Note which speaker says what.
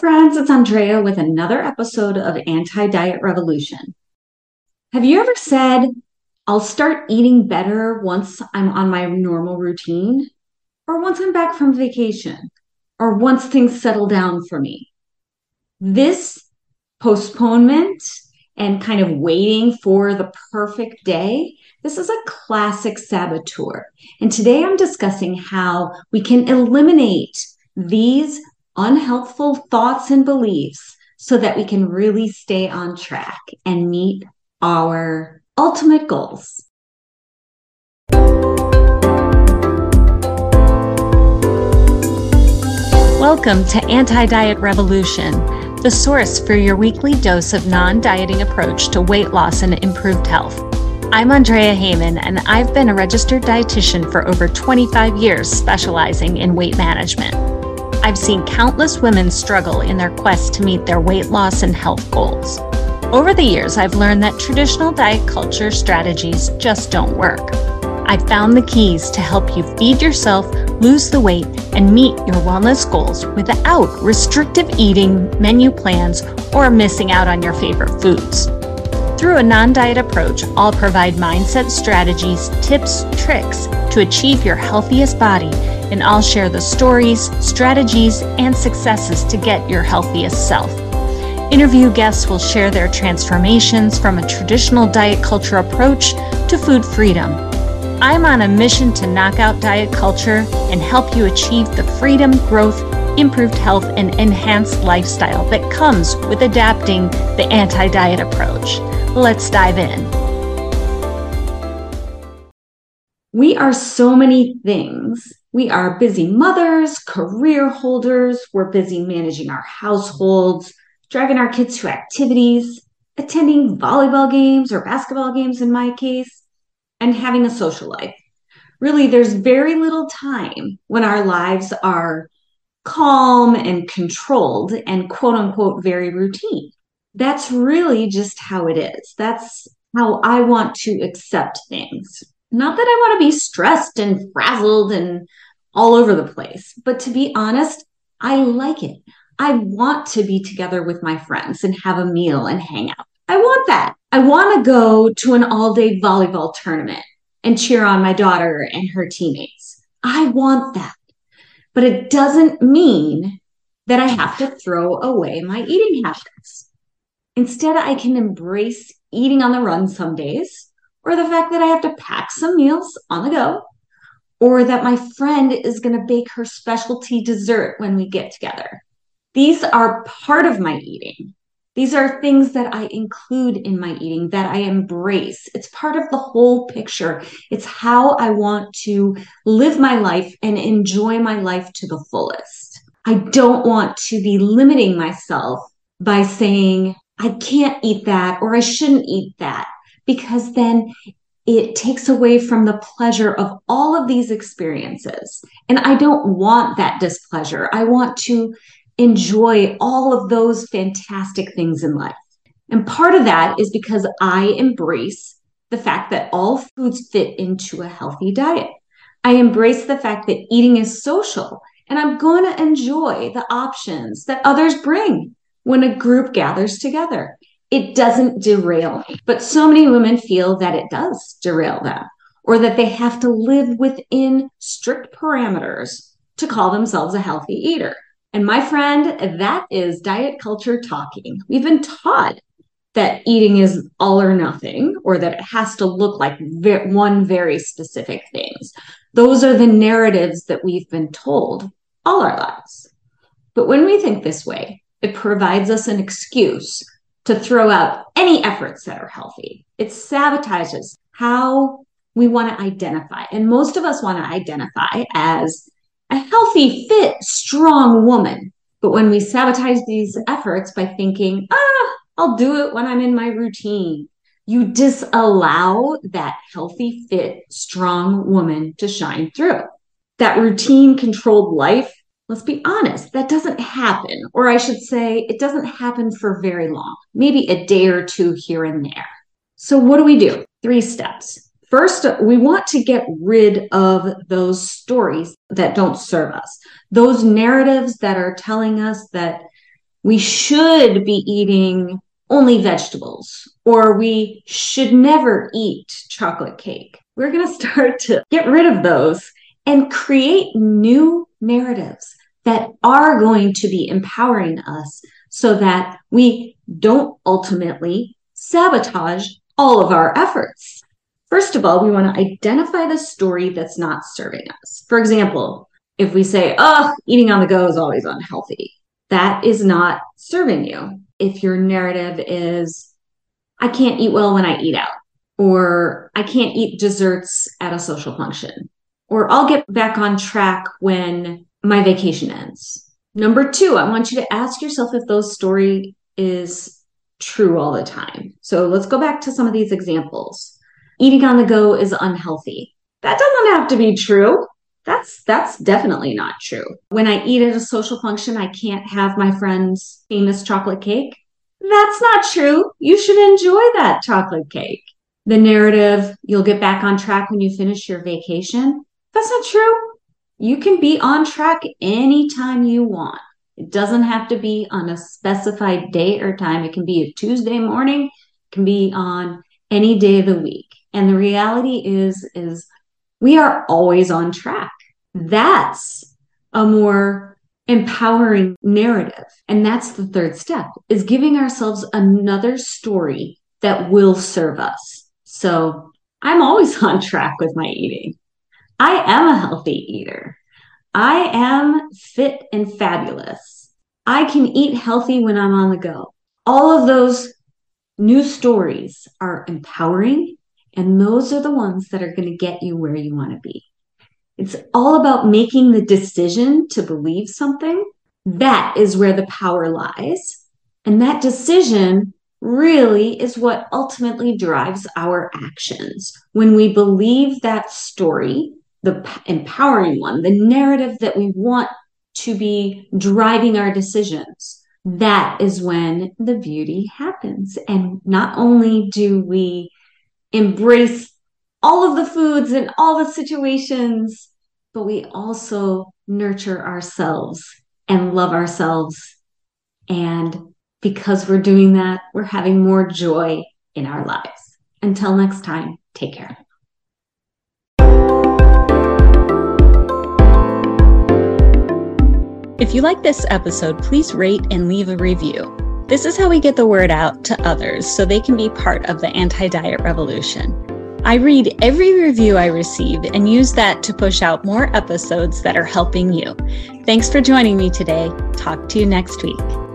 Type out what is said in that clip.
Speaker 1: friends, it's Andrea with another episode of Anti Diet Revolution. Have you ever said, I'll start eating better once I'm on my normal routine, or once I'm back from vacation, or once things settle down for me? This postponement and kind of waiting for the perfect day, this is a classic saboteur. And today I'm discussing how we can eliminate these unhelpful thoughts and beliefs so that we can really stay on track and meet our ultimate goals.
Speaker 2: Welcome to Anti Diet Revolution, the source for your weekly dose of non dieting approach to weight loss and improved health. I'm Andrea Heyman, and I've been a registered dietitian for over 25 years, specializing in weight management. I've seen countless women struggle in their quest to meet their weight loss and health goals. Over the years, I've learned that traditional diet culture strategies just don't work. I've found the keys to help you feed yourself, lose the weight, and meet your wellness goals without restrictive eating, menu plans, or missing out on your favorite foods. Through a non diet approach, I'll provide mindset strategies, tips, tricks to achieve your healthiest body and I'll share the stories, strategies, and successes to get your healthiest self. Interview guests will share their transformations from a traditional diet culture approach to food freedom. I'm on a mission to knock out diet culture and help you achieve the freedom, growth, improved health, and enhanced lifestyle that comes with adapting the anti diet approach. Let's dive in.
Speaker 1: We are so many things we are busy mothers, career holders. We're busy managing our households, driving our kids to activities, attending volleyball games or basketball games in my case, and having a social life. Really, there's very little time when our lives are calm and controlled and quote unquote very routine. That's really just how it is. That's how I want to accept things. Not that I want to be stressed and frazzled and all over the place, but to be honest, I like it. I want to be together with my friends and have a meal and hang out. I want that. I want to go to an all day volleyball tournament and cheer on my daughter and her teammates. I want that. But it doesn't mean that I have to throw away my eating habits. Instead, I can embrace eating on the run some days or the fact that I have to pack some meals on the go, or that my friend is going to bake her specialty dessert when we get together. These are part of my eating. These are things that I include in my eating, that I embrace. It's part of the whole picture. It's how I want to live my life and enjoy my life to the fullest. I don't want to be limiting myself by saying, I can't eat that or I shouldn't eat that because then it takes away from the pleasure of all of these experiences. And I don't want that displeasure. I want to enjoy all of those fantastic things in life. And part of that is because I embrace the fact that all foods fit into a healthy diet. I embrace the fact that eating is social and I'm going to enjoy the options that others bring when a group gathers together it doesn't derail me. But so many women feel that it does derail them or that they have to live within strict parameters to call themselves a healthy eater. And my friend, that is diet culture talking. We've been taught that eating is all or nothing or that it has to look like one very specific things. Those are the narratives that we've been told all our lives. But when we think this way, it provides us an excuse to throw out any efforts that are healthy. It sabotages how we want to identify. And most of us want to identify as a healthy, fit, strong woman. But when we sabotage these efforts by thinking, ah, I'll do it when I'm in my routine, you disallow that healthy, fit, strong woman to shine through. That routine controlled life let's be honest, that doesn't happen. Or I should say, it doesn't happen for very long, maybe a day or two here and there. So, what do we do? Three steps. First, we want to get rid of those stories that don't serve us, those narratives that are telling us that we should be eating only vegetables or we should never eat chocolate cake. We're going to start to get rid of those and create new narratives that are going to be empowering us so that we don't ultimately sabotage all of our efforts. First of all, we want to identify the story that's not serving us. For example, if we say, oh, eating on the go is always unhealthy, that is not serving you. If your narrative is, I can't eat well when I eat out, or I can't eat desserts at a social function, or I'll get back on track when my vacation ends. Number two, I want you to ask yourself if those story is true all the time. So let's go back to some of these examples. Eating on the go is unhealthy. That doesn't have to be true. That's that's definitely not true. When I eat at a social function, I can't have my friend's famous chocolate cake. That's not true. You should enjoy that chocolate cake. The narrative, you'll get back on track when you finish your vacation. That's not true. You can be on track anytime you want. It doesn't have to be on a specified date or time. It can be a Tuesday morning, it can be on any day of the week. And the reality is is we are always on track. That's a more empowering narrative. And that's the third step is giving ourselves another story that will serve us. So I'm always on track with my eating. I am a healthy eater. I am fit and fabulous. I can eat healthy when I'm on the go. All of those new stories are empowering, and those are the ones that are going to get you where you want to be. It's all about making the decision to believe something. That is where the power lies. And that decision really is what ultimately drives our actions. When we believe that story, the empowering one, the narrative that we want to be driving our decisions, that is when the beauty happens. And not only do we embrace all of the foods and all the situations, but we also nurture ourselves and love ourselves. And because we're doing that, we're having more joy in our lives. Until next time, take care.
Speaker 2: If you like this episode, please rate and leave a review. This is how we get the word out to others so they can be part of the anti diet revolution. I read every review I receive and use that to push out more episodes that are helping you. Thanks for joining me today. Talk to you next week.